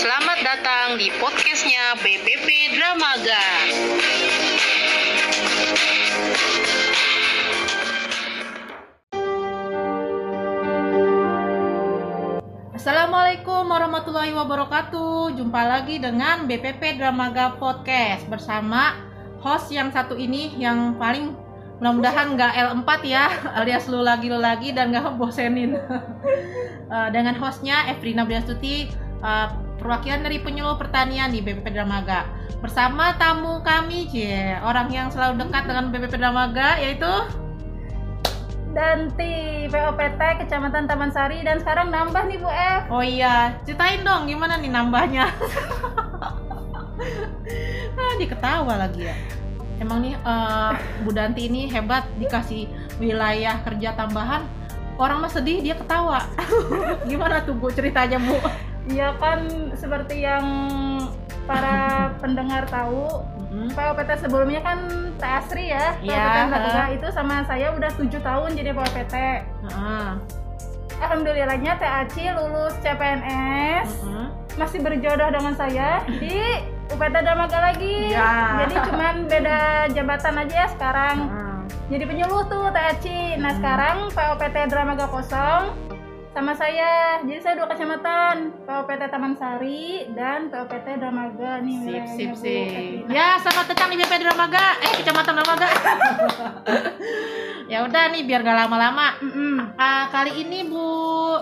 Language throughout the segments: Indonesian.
Selamat datang di podcastnya BPP Dramaga. Assalamualaikum warahmatullahi wabarakatuh. Jumpa lagi dengan BPP Dramaga Podcast bersama host yang satu ini yang paling mudah-mudahan nggak L4 ya alias lu lagi lu lagi dan nggak bosenin. Eh, dengan hostnya Evrina Briastuti eh, perwakilan dari penyuluh pertanian di BPP Dramaga bersama tamu kami Cie, orang yang selalu dekat dengan BPP Dramaga yaitu Danti POPT Kecamatan Taman Sari dan sekarang nambah nih Bu F. Oh iya, ceritain dong gimana nih nambahnya. ah, diketawa lagi ya. Emang nih eh, Bu Danti ini hebat dikasih wilayah kerja tambahan. Orang mah sedih dia ketawa. gimana tuh Bu ceritanya Bu? Iya kan seperti yang para pendengar tahu, Mm-mm. POPT sebelumnya kan Teh Asri ya. Iya, POPT itu sama saya udah tujuh tahun jadi POPT. Heeh. Alhamdulillahnya Teh Aci lulus CPNS, Mm-mm. masih berjodoh dengan saya di UPT Dramaga lagi. Ya. Jadi cuman beda jabatan aja ya sekarang. Heeh. jadi penyuluh tuh Teh Aci. Nah Hmm. sekarang POPT Dramaga kosong sama saya. Jadi saya dua kecamatan, POPT Taman Sari dan POPT Dramaga nih. Sip, sip, sip. Ya, selamat datang di BP Dramaga. Eh, Kecamatan Dramaga. ya udah nih biar gak lama-lama. Mm-mm. Ah, kali ini Bu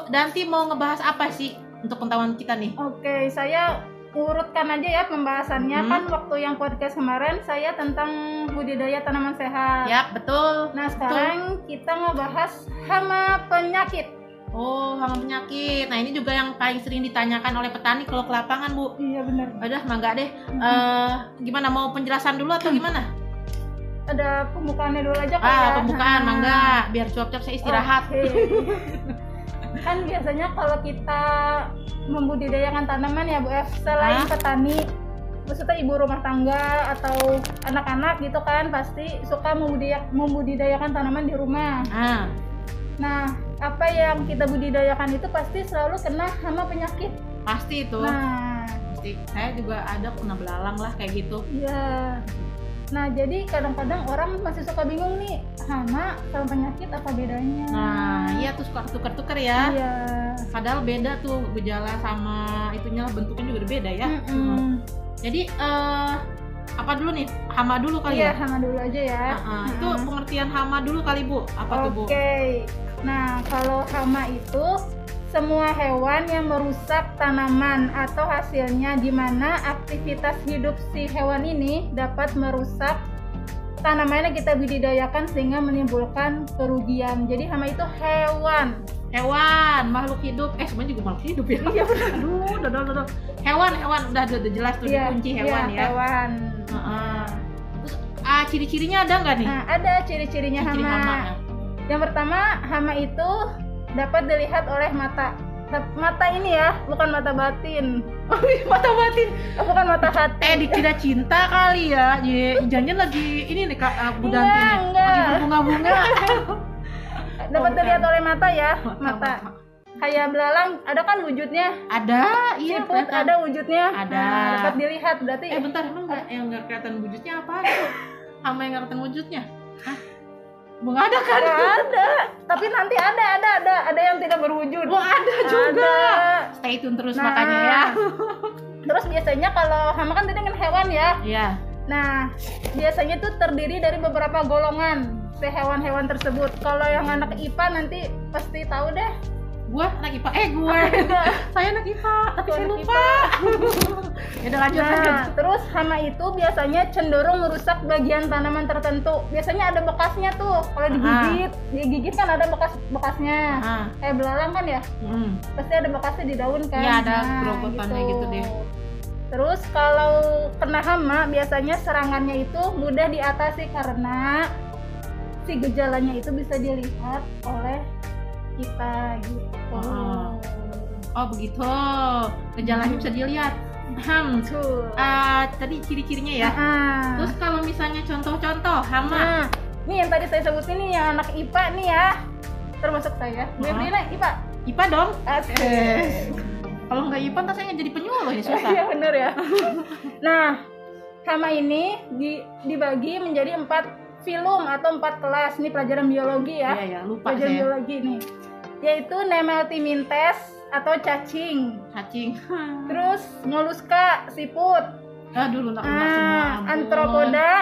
Danti mau ngebahas apa sih untuk pengetahuan kita nih? Oke, saya urutkan aja ya pembahasannya Hmm. kan waktu yang podcast kemarin saya tentang budidaya tanaman sehat. Ya, betul. Nah sekarang kita ngebahas hama penyakit. Oh, hama penyakit. Nah, ini juga yang paling sering ditanyakan oleh petani kalau ke lapangan, Bu. Iya benar. Udah, mangga deh. Eh, gimana mau penjelasan dulu atau gimana? Ada pembukaannya dulu aja Ah, ya. pembukaan, Nah. mangga. Biar cuap-cuap saya istirahat. Oke. kan biasanya kalau kita membudidayakan tanaman ya Bu F, selain Ah. petani, maksudnya ibu rumah tangga atau anak-anak gitu kan pasti suka membudidaya- membudidayakan tanaman di rumah. Ah, Nah, apa yang kita budidayakan itu pasti selalu kena hama penyakit. pasti itu. Nah, Pasti. Saya juga ada pernah belalang lah kayak gitu. iya. Nah, jadi kadang-kadang orang masih suka bingung nih, hama sama penyakit apa bedanya? Nah, iya tuh suka tuker-tuker ya. Iya. Padahal beda tuh gejala sama itunya bentuknya juga berbeda ya. Mm-mm. Jadi eh apa dulu nih? Hama dulu kali Iya, ya? hama dulu aja ya. Ah, ah. Itu pengertian hama dulu kali Bu. Apa tuh Bu? Oke. Nah, kalau hama itu semua hewan yang merusak tanaman atau hasilnya di mana aktivitas hidup si hewan ini dapat merusak tanaman yang kita budidayakan sehingga menimbulkan kerugian. Jadi hama itu hewan. Hewan, makhluk hidup. Eh, sebenarnya juga makhluk hidup ya. Iya benar. Aduh, udah, udah. Hewan, hewan udah, udah, udah jelas tuh Iya, dikunci hewan iya, ya. Hewan. Heeh. Terus ah ciri-cirinya ada nggak nih? Nah, ada ciri-cirinya Ciri hama. hama. Yang pertama, hama itu dapat dilihat oleh mata. Mata ini ya, bukan mata batin. Oh, iya, mata batin. Bukan mata hati. Eh, dikira cinta kali ya. Ye, jangan lagi ini nih Kak ah, Bu Danti Enggak, enggak. Lagi berbunga-bunga. dapat Oh, dilihat oleh mata ya, Mata, mata. mata. Kayak belalang, ada kan wujudnya. Ada, iya. Siput kelihatan. ada wujudnya. Ada. Nah, dapat dilihat berarti. Eh bentar emang nggak yang nggak kelihatan wujudnya apa tuh? Sama yang nggak kelihatan wujudnya? Hah? Nggak ada kan? Nggak ada. Tapi nanti ada, ada, ada, ada yang tidak berwujud. Oh ada juga. Ada. Stay tune terus Nah. makanya ya. Terus biasanya kalau hama kan tadi dengan hewan ya. Iya. Nah, biasanya tuh terdiri dari beberapa golongan si hewan-hewan tersebut. Kalau yang anak IPA nanti pasti tahu deh. Gua anak IPA. Eh gue. Saya anak IPA. Tapi saya lupa. ya udah lanjut lanjut. Nah, terus hama itu biasanya cenderung merusak bagian tanaman tertentu. Biasanya ada bekasnya tuh. Kalau digigit, digigit kan ada bekas-bekasnya. Ah. Kayak belalang kan ya, Hmm. pasti ada bekasnya di daun kan. Iya, ada gerogotannya gitu deh. Terus kalau kena hama biasanya serangannya itu mudah diatasi karena si gejalanya itu bisa dilihat oleh kita gitu. Oh. Oh begitu. Gejalanya bisa dilihat. Hmm. Ah, tadi ciri-cirinya ya. Nah. Terus kalau misalnya contoh-contoh hama. Nah, ini yang tadi saya sebutin nih yang anak IPA nih ya. Termasuk saya. Oh. Evelina IPA. IPA dong. Asik. Kalau nggak Ipan, tas saya nggak jadi penyuluh ini susah. Iya bener ya. nah, hama ini di- dibagi menjadi empat film atau empat kelas. Ini pelajaran biologi ya. Iya ya, lupa pelajaran saya. biologi nih. Yaitu Nemeltiminthes atau cacing. Cacing. Terus Molluska, siput. Aduh, lunak-lunak semua. Ah, ampun. Antropoda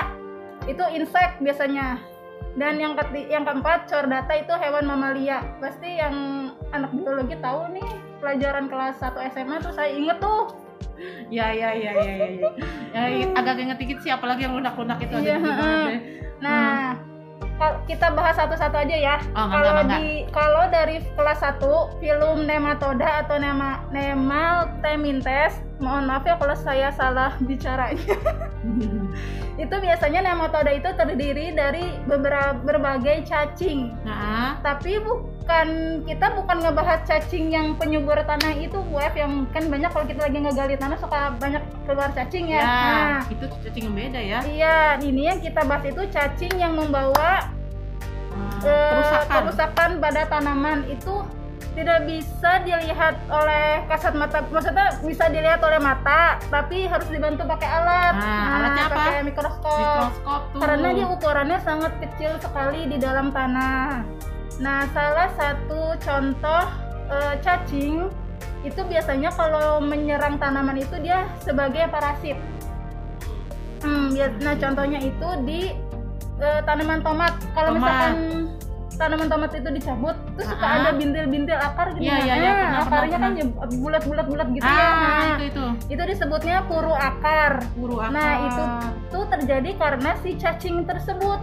itu insek biasanya. Dan yang keti yang keempat chordata itu hewan mamalia. Pasti yang anak biologi tahu nih pelajaran kelas 1 SMA tuh saya inget tuh. Ya, ya, ya, ya, ya. ya. Ya, agak inget dikit sih, apalagi yang lunak-lunak itu di heeh. deh. Nah, kal- kita bahas satu-satu aja ya. Oh, kalau di kalau dari kelas 1 film nematoda atau nema Nemaltemintes, mohon maaf ya kalau saya salah bicaranya. itu biasanya nematoda itu terdiri dari beberapa berbagai cacing. Nah, Tapi bukan kita bukan ngebahas cacing yang penyubur tanah itu, Bu F, yang kan banyak kalau kita lagi ngegali tanah suka banyak keluar cacing ya. ya, Nah, itu cacing yang beda ya. Iya, ini yang kita bahas itu cacing yang membawa eh, kerusakan. kerusakan pada tanaman itu tidak bisa dilihat oleh kasat mata. Maksudnya bisa dilihat oleh mata, tapi harus dibantu pakai alat. Nah, alatnya apa? pakai mikroskop. Mikroskop tuh. Karena dia ukurannya sangat kecil sekali di dalam tanah. Nah, salah satu contoh eh, cacing itu biasanya kalau menyerang tanaman itu dia sebagai parasit. Hmm, ya- nah contohnya itu di eh, tanaman tomat. Kalau Tomat. misalkan tanaman tomat itu dicabut, terus suka ada bintil-bintil akar gitu. Iya, iya, iya, Nah, pernah, akarnya pernah, kan ya bulat-bulat-bulat gitu ya. ah, Nah, itu itu. itu disebutnya puru akar. Buru akar. Nah, itu itu terjadi karena si cacing tersebut,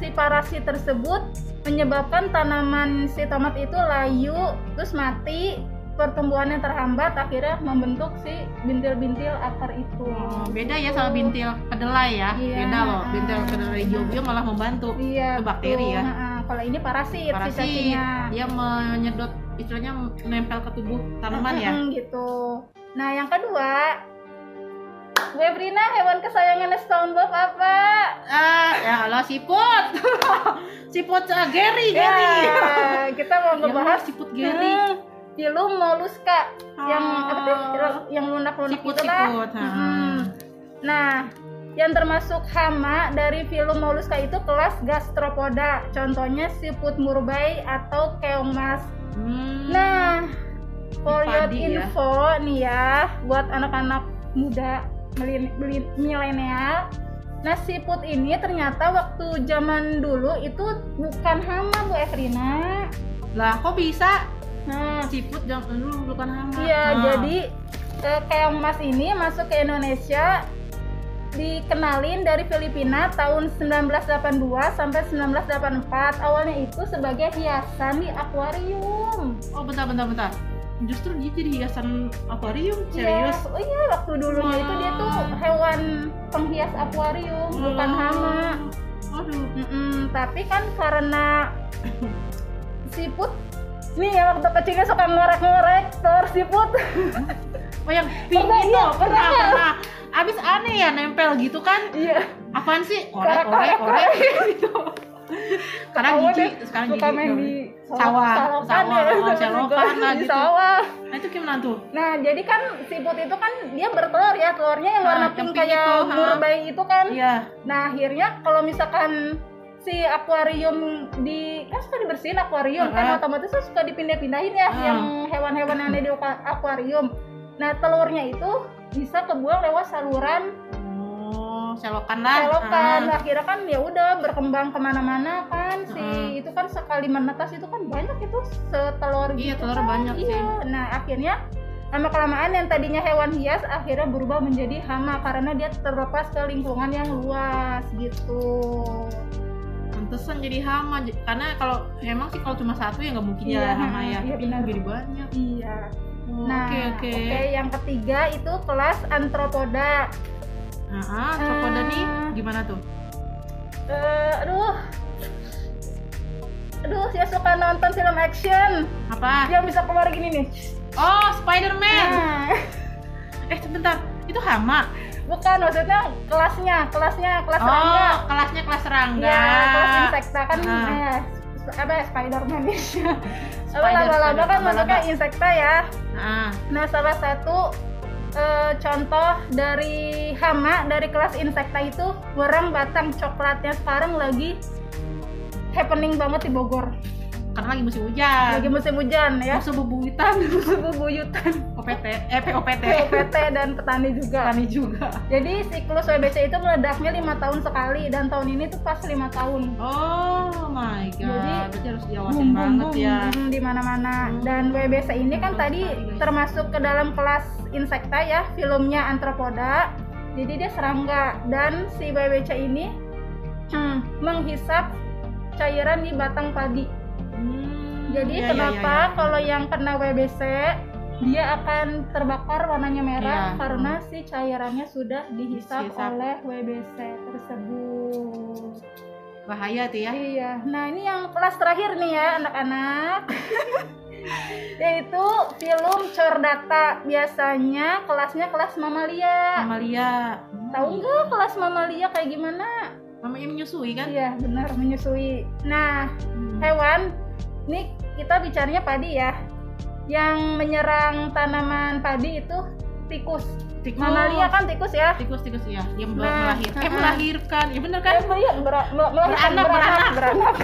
si parasit tersebut menyebabkan tanaman si tomat itu layu, terus mati, pertumbuhannya terhambat, akhirnya membentuk si bintil-bintil akar itu. Oh, beda ya sama bintil kedelai ya. Iya. Beda loh. Bintil kedelai hijau malah membantu. Iya, Itu bakteri betul. ya. Nah, kalau ini parasit, si Parasit, cacingnya. dia menyedot istilahnya nempel ke tubuh tanaman ya. Gitu. Nah, yang kedua, Bu Evrina, hewan kesayangan SpongeBob apa? Ah, ya Allah siput. siput uh, Gary, Gary. Ya, kita mau Ya ngebahas siput Gary. Hmm, film molluska yang Oh. apa tuh? Yang lunak-lunak Siput, itulah. siput. Ah. Mm-mm. Nah, yang termasuk hama dari film molluska itu kelas gastropoda. Contohnya siput murbai atau keong mas. Hmm. Nah, for your ya. info nih ya, buat anak-anak muda milenial. Nah, siput ini ternyata waktu zaman dulu itu bukan hama Bu Evrina. Lah, kok bisa Nah, siput jangan dulu bukan hama. Iya, Nah. jadi eh, keong mas ini masuk ke Indonesia dikenalin dari Filipina tahun 1982 sampai 1984. Awalnya itu sebagai hiasan di akuarium. Oh, bentar bentar bentar. Justru dia jadi hiasan akuarium, Iya, serius. oh iya waktu dulunya itu dia tuh hewan penghias akuarium, bukan Oh. hama. Aduh. Mm-mm, tapi kan karena siput nih ya waktu kecilnya suka ngorek-ngorek telur siput. Oh yang pink Pernah, itu iya, pernah pernah. pernah. Abis aneh ya nempel gitu kan? Iya. Apaan sih? Orek Korek, orek korek, orek gitu. Jijik, deh, sekarang suka main di Sawah, salokan sawah, ya, oh, selokan lah gitu. sawah. Nah itu gimana tuh? Nah, jadi kan siput itu kan dia bertelur ya, telurnya yang Nah, warna yang pink kayak ha. murbei itu kan. Iya. Nah, akhirnya kalau misalkan si akuarium di kan suka dibersihin akuarium kan otomatis tuh suka dipindah-pindahin ya yang hewan-hewan yang ada di akuarium. Nah, telurnya itu bisa kebuang lewat saluran Oh, selokan lah. selokan. Ah. Akhirnya kan ya udah berkembang ke mana-mana kan si Heeh. itu kan sekali menetas itu kan banyak itu setelur Iya, gitu telur kan. banyak iya. sih. Nah, akhirnya lama kelamaan yang tadinya hewan hias akhirnya berubah menjadi hama karena dia terlepas ke lingkungan yang luas gitu. Pantesan jadi hama karena kalau emang sih kalau cuma satu ya nggak mungkin Iya, ya hama ya. iya, benar. jadi banyak. Iya. Oh, Nah, Oke oke. yang ketiga itu kelas antropoda. Nah, ah, Tropoda nih Ah. gimana tuh? Eh, aduh. Aduh, saya suka nonton film action. Apa? Yang bisa keluar gini nih. Oh, Spider-Man. Nah, Eh, sebentar. Itu hama. bukan maksudnya kelasnya, kelasnya kelas oh, serangga. kelasnya kelas serangga. Iya, kelas insekta kan Ah. eh, apa ya Spiderman ya Spider, laba-laba spider, kan masuknya insekta ya Nah, nah salah satu eh, contoh dari hama dari kelas insekta itu werang batang coklatnya sekarang lagi happening banget di Bogor karena lagi musim hujan. lagi musim hujan ya Musuh bebuyutan, bubuyutan OPT, eh POPT. POPT dan petani juga Petani juga. jadi siklus WBC itu meledaknya lima tahun sekali dan tahun ini tuh pas lima tahun Oh my god. Jadi, Berarti harus diawasin banget ya. di mana-mana Hmm. dan WBC ini kan tadi sekali, termasuk ke dalam kelas insekta ya filmnya Anthropoda jadi dia serangga dan si WBC ini hmm, menghisap cairan di batang padi Hmm, jadi iya, kenapa iya, iya. kalau yang kena WBC dia akan terbakar warnanya merah Iya. karena si cairannya sudah dihisap Dihisap. oleh WBC tersebut bahaya tuh ya. Iya, nah ini yang kelas terakhir nih ya anak-anak Yaitu film Cordata Biasanya kelasnya kelas mamalia Amalia. Tahu nggak kelas mamalia kayak gimana? Mamanya menyusui kan? Iya benar menyusui Nah Hmm. hewan, ini kita bicaranya padi ya Yang menyerang tanaman padi itu tikus Tikus. Mamalia kan tikus ya tikus tikus ya yang Nah, melahirkan eh melahirkan ya bener Eh, kan iya, ber- mel- melahirkan, Beranak, beranak. beranak.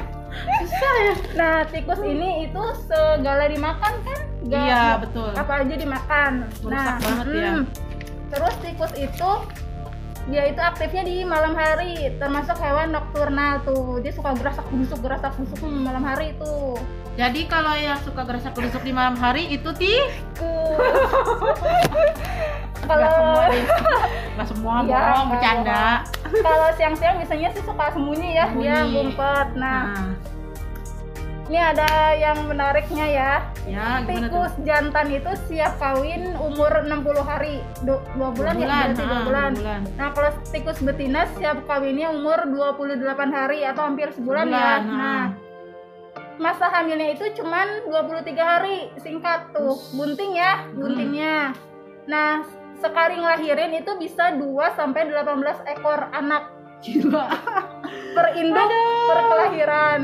Nah, tikus ini itu segala dimakan kan? Nggak- iya betul Apa aja dimakan. Merusak banget ya. mm. Terus tikus itu dia itu aktifnya di malam hari, termasuk hewan nokturnal tuh. Dia suka gerasak busuk gerasak busuk malam hari tuh. jadi kalau yang suka gerasak gerusuk di malam hari itu ti Tikus. Kalau semua deh nggak semua bohong kalau- bercanda kalau siang-siang biasanya sih suka sembunyi ya, dia Sembunyi. ngumpet. Nah, nah ini ada yang menariknya ya. ya gimana tuh Tikus jantan itu siap kawin umur 60 hari. Du- dua bulan, ya berarti dua ah, bulan. dua bulan Nah, kalau tikus betina siap kawinnya umur 28 hari atau hampir sebulan ya. Sebulan, Nah, ah. masa hamilnya itu cuman 23 hari, singkat tuh. Bunting ya, Hmm. buntingnya. Nah, sekali ngelahirin itu bisa 2 sampai 18 ekor anak gila per induk per kelahiran.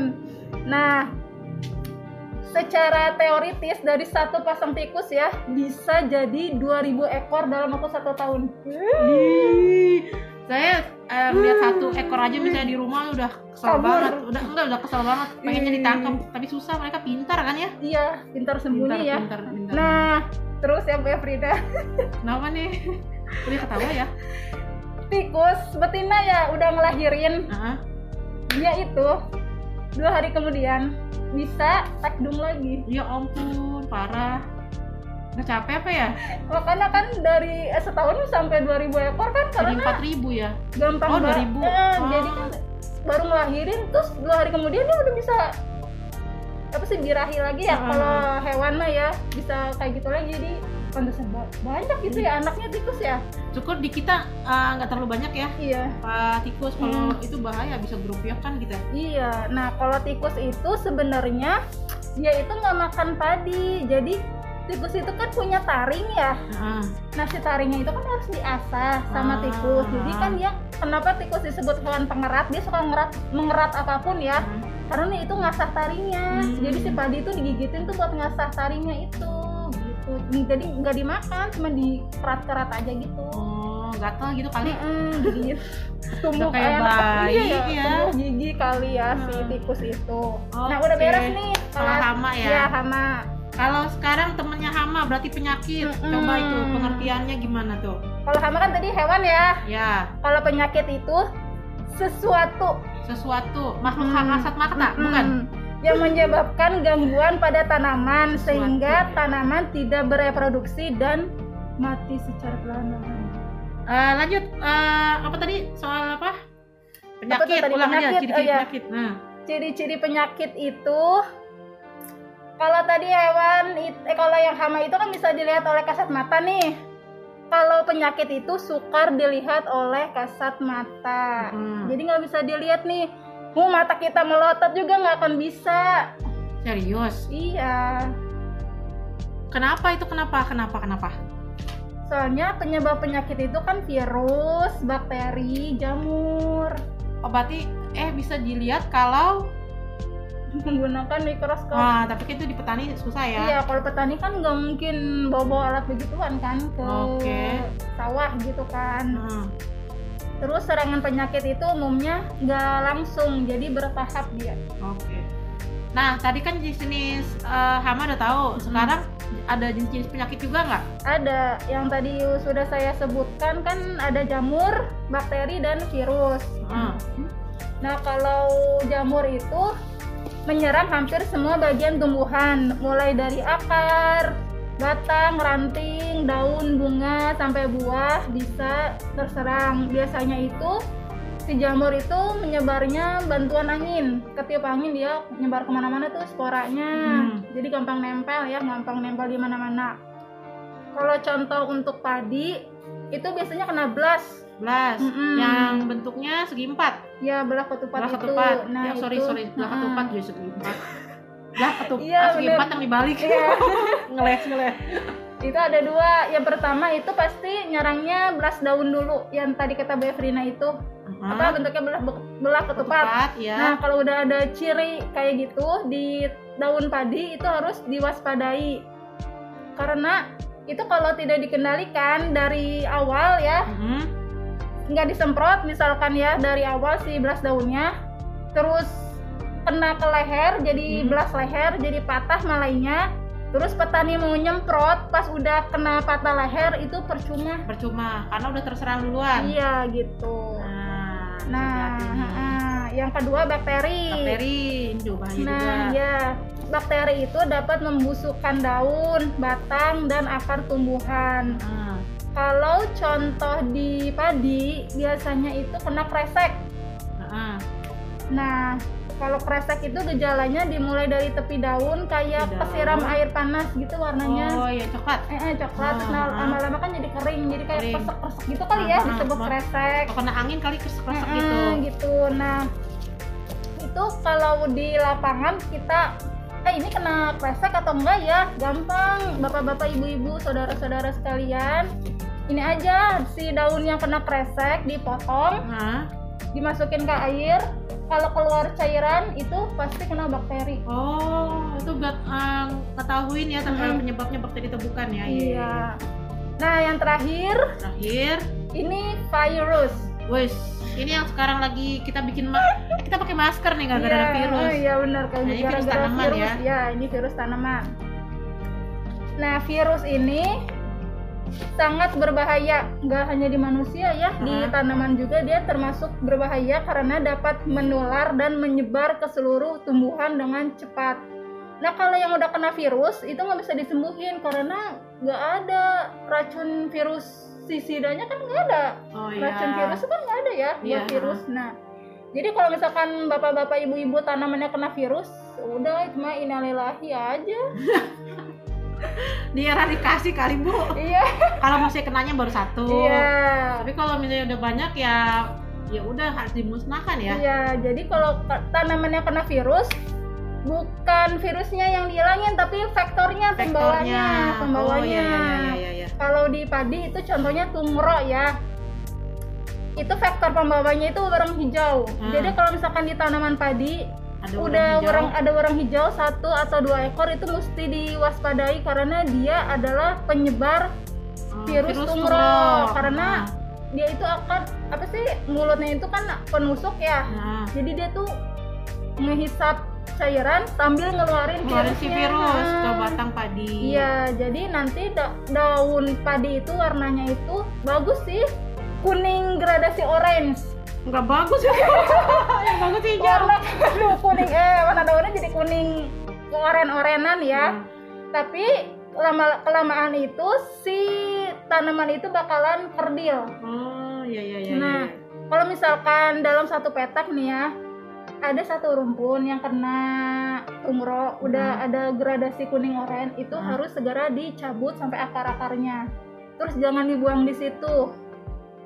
Nah, secara teoritis dari satu pasang tikus ya bisa jadi 2000 ekor dalam waktu satu tahun. Saya eh, lihat satu ekor aja misalnya di rumah udah kesel Kabur. banget udah enggak udah kesel banget pengennya Ih. ditangkap tapi susah mereka pintar kan ya Iya, pintar sembunyi pintar, ya. pintar, pintar. Nah, terus ya Bu Frida, kenapa nih udah ketawa ya tikus betina ya udah ngelahirin Heeh. dia itu dua hari kemudian bisa takdung lagi. ya ampun parah nggak capek apa ya Makanya kan dari eh, setahun sampai 2000 ekor kan jadi karena empat ribu ya gampang Oh, banget. 2000. Eh, Oh. Jadi kan baru ngelahirin terus dua hari kemudian dia udah bisa apa sih birahi lagi ya Ah. kalau hewan mah ya bisa kayak gitu lagi jadi pantesan ba- banyak gitu ya anaknya tikus ya? Syukur di kita eh, nggak terlalu banyak ya. Iya. Pak tikus kalau Hmm. itu bahaya bisa geropiok kan kita iya nah kalau tikus itu sebenarnya dia itu nggak makan padi. Jadi tikus itu kan punya taring ya. Heeh. nah si taringnya itu kan harus diasah sama tikus. Jadi kan dia kenapa tikus disebut hewan pengerat? Dia suka ngerat mengerat apa pun ya. Karena itu ngasah taringnya. Hmm. jadi si padi itu digigitin tuh buat ngasah taringnya itu. gitu jadi nggak dimakan cuma dikerat-kerat aja gitu oh gatel gitu kali Mm-mm, digigit tumbuh kayak bayi iya ya. tumbuh gigi kali ya si Hmm. tikus itu nah Oke. udah beres nih Kalau hama ya? Iya, hama kalau sekarang temennya hama berarti penyakit Mm-mm. coba itu pengertiannya gimana tuh kalau hama kan tadi hewan ya ya kalau penyakit itu sesuatu sesuatu makhluk Hmm. kasat mata Mm-mm. bukan yang menyebabkan gangguan pada tanaman sehingga tanaman tidak bereproduksi dan mati secara perlahan-lahan. Eh, lanjut eh, apa tadi soal apa Apa penyakit tadi? ulang aja Penyakit, ciri-ciri oh, ya. penyakit nah Ciri-ciri penyakit itu kalau tadi hewan eh kalau yang hama itu kan bisa dilihat oleh kasat mata nih. Kalau penyakit itu sukar dilihat oleh kasat mata. Hmm. Jadi nggak bisa dilihat nih. Mau mata kita melotot juga nggak akan bisa. serius Iya. kenapa itu kenapa kenapa kenapa Soalnya penyebab penyakit itu kan virus, bakteri, jamur. oh berarti eh bisa dilihat kalau menggunakan mikroskop. Wah, tapi kan itu di petani susah ya. Iya, kalau petani kan nggak mungkin bawa-bawa alat begituan kan ke Oke. sawah gitu kan. Hmm. Terus serangan penyakit itu umumnya nggak langsung, jadi bertahap dia. Oke. Nah, tadi kan jenis-jenis eh, hama udah tahu. Sekarang ada jenis-jenis penyakit juga nggak? Ada yang tadi sudah saya sebutkan kan ada jamur, bakteri dan virus. Hmm. Nah, kalau jamur itu menyerang hampir semua bagian tumbuhan, mulai dari akar, ranting, daun, bunga, sampai buah bisa terserang. Biasanya itu si jamur itu menyebarnya bantuan angin. Ketiup angin dia menyebar ke mana-mana tuh sporanya. Hmm. Jadi gampang nempel ya, gampang nempel di mana-mana. Kalau contoh untuk padi itu biasanya kena blast. Belas. Mm-mm. Yang bentuknya segi empat. Ya belah ketupat Belah itu. ketupat. Nah, ya, sorry itu. sorry. Belah ketupat jadi segi empat. Belah ketupat Iya, segi empat yang dibalik. Iya. ngeles ngeles. Itu ada dua yang pertama itu pasti nyerangnya belas daun dulu yang tadi kata Befrina itu apa bentuknya belah belah ketupat Ketupat ya. nah kalau udah ada ciri kayak gitu di daun padi itu harus diwaspadai karena itu kalau tidak dikendalikan dari awal ya Mhm. nggak disemprot misalkan ya dari awal si belas daunnya terus kena ke leher jadi Hmm. belas leher jadi patah malainya terus petani mau nyemprot pas udah kena patah leher itu percuma Percuma karena udah terserang duluan. iya gitu Nah, nah ha-ha. yang kedua bakteri bakteri juga bahaya nah juga. ya bakteri itu dapat membusukkan daun batang dan akar tumbuhan Hmm. kalau contoh di padi biasanya itu kena kresek Heeh. Nah, kalau kresek itu gejalanya dimulai dari tepi daun kayak daun. kesiram air panas gitu warnanya. Oh iya coklat. Eh, eh, coklat, Oh, nah ah. lama-lama kan jadi kering, jadi kayak Kering. pesek-pesek gitu kali ya Ah, ah, disebut ah. kresek. Kena angin kali kresek-kresek Eh, gitu. eh, gitu. Nah, itu kalau di lapangan kita eh ini kena kresek atau enggak ya? Gampang, bapak-bapak, ibu-ibu, saudara-saudara sekalian. Ini aja si daun yang kena kresek dipotong, Hah? Dimasukin ke air kalau keluar cairan itu pasti kena bakteri Oh, itu buat um, ketahuin ya tentang Mm-mm. penyebabnya bakteri itu bukan ya. iya nah yang terakhir Terakhir, ini virus wes ini yang sekarang lagi kita bikin ma- kita pakai masker nih gara-gara ada Iya, virus. oh iya benar kalau Nah, ini virus tanaman virus ya. ya ini virus tanaman nah virus ini sangat berbahaya nggak hanya di manusia ya di Aha. tanaman juga dia termasuk berbahaya karena dapat menular dan menyebar ke seluruh tumbuhan dengan cepat nah kalau yang udah kena virus itu nggak bisa disembuhin karena nggak ada racun virus sisidanya kan nggak ada Oh iya. racun virus itu kan nggak ada ya buat Iya. virus nah jadi kalau misalkan bapak-bapak ibu-ibu tanamannya kena virus udah itu mah inalilahi aja Dieradikasi kali bu. iya kalau masih kenanya baru satu. iya Tapi kalau misalnya udah banyak ya ya udah harus dimusnahkan ya. iya jadi kalau ka- tanamannya kena virus bukan virusnya yang dihilangin tapi faktornya pembawanya Vektornya. pembawanya Oh iya iya iya iya. iya. kalau di padi itu contohnya tumro ya itu faktor pembawanya itu wereng hijau Hmm. jadi kalau misalkan di tanaman padi Ada udah wereng ada wereng hijau satu atau dua ekor itu mesti diwaspadai karena dia adalah penyebar Oh, virus, tumro. tumor. karena dia itu akan apa sih mulutnya itu kan penusuk ya Nah, jadi dia tuh ngehisap cairan sambil ngeluarin keluarin si virus ke Nah, batang padi. Iya, jadi nanti da- daun padi itu warnanya itu bagus sih, kuning gradasi orange. Enggak bagus ya. yang bagus hijau. Warna aduh, kuning eh warna daunnya jadi kuning oren-orenan ya. Hmm. Tapi lama kelamaan itu si tanaman itu bakalan kerdil. Oh iya iya iya. Nah, iya. kalau misalkan dalam satu petak nih ya, ada satu rumpun yang kena udah Hmm. ada gradasi kuning oranye, itu Hmm. harus segera dicabut sampai akar-akarnya. Terus jangan dibuang di situ.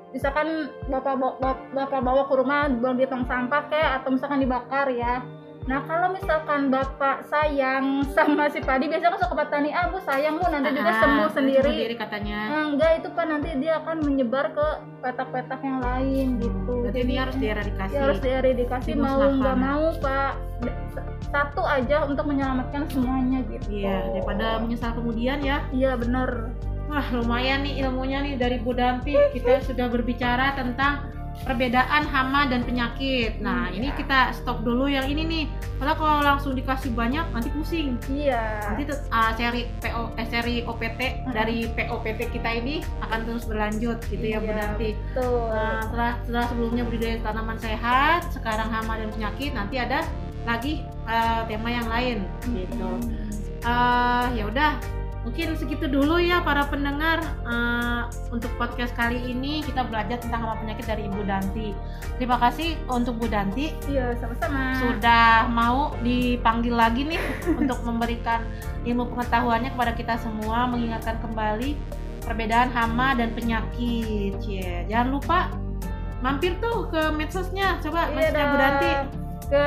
Misalkan bapak bawa, bapak bawa ke rumah, dibuang di tong sampah kayak atau misalkan dibakar ya. Nah kalau misalkan bapak sayang sama si padi, biasanya kan suka petani, ah bu sayang bu nanti juga Ah, sembuh nanti sendiri. sendiri katanya. Nah, enggak itu pak nanti dia akan menyebar ke petak-petak yang lain gitu. Berarti ini harus dieradikasi. ya harus dieradikasi mau nggak mau pak. Satu aja untuk menyelamatkan semuanya gitu. Iya, daripada menyesal kemudian ya. Iya bener. Wah, lumayan nih ilmunya nih dari Bu Danti. Kita sudah berbicara tentang perbedaan hama dan penyakit. Nah, ini kita stop dulu yang ini nih. Kalau kalau langsung dikasih banyak nanti pusing. Iya. Nanti uh, seri PO eh, seri OPT dari POPT kita ini akan terus berlanjut gitu ya Bu Iya, Danti. Betul. Nah, setelah setelah sebelumnya budidaya tanaman sehat, sekarang hama dan penyakit, nanti ada lagi uh, tema yang lain gitu. Eh, ya udah, mungkin segitu dulu ya para pendengar Eh, untuk podcast kali ini kita belajar tentang hama penyakit dari Ibu Danti. Terima kasih untuk Bu Danti Iya, sama-sama. sudah mau dipanggil lagi nih untuk memberikan ilmu pengetahuannya kepada kita semua, mengingatkan kembali perbedaan hama dan penyakit. Cie, jangan lupa mampir tuh ke medsosnya, coba Iya medsosnya Bu Danti. Ke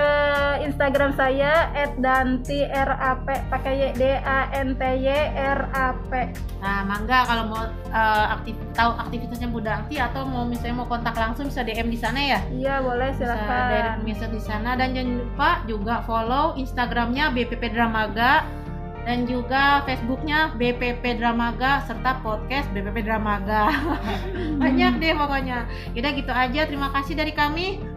Instagram saya @danti_rap pakai Y D A N T Y R A P. Nah, mangga kalau mau eh, aktif tahu aktivitasnya Bu Danti atau mau misalnya mau kontak langsung bisa DM di sana ya. Iya, boleh Bisa silakan. direct message di sana dan jangan lupa juga follow Instagramnya BPP Dramaga dan juga Facebooknya BPP Dramaga serta podcast BPP Dramaga. Banyak deh pokoknya. Yaudah gitu aja. Terima kasih dari kami.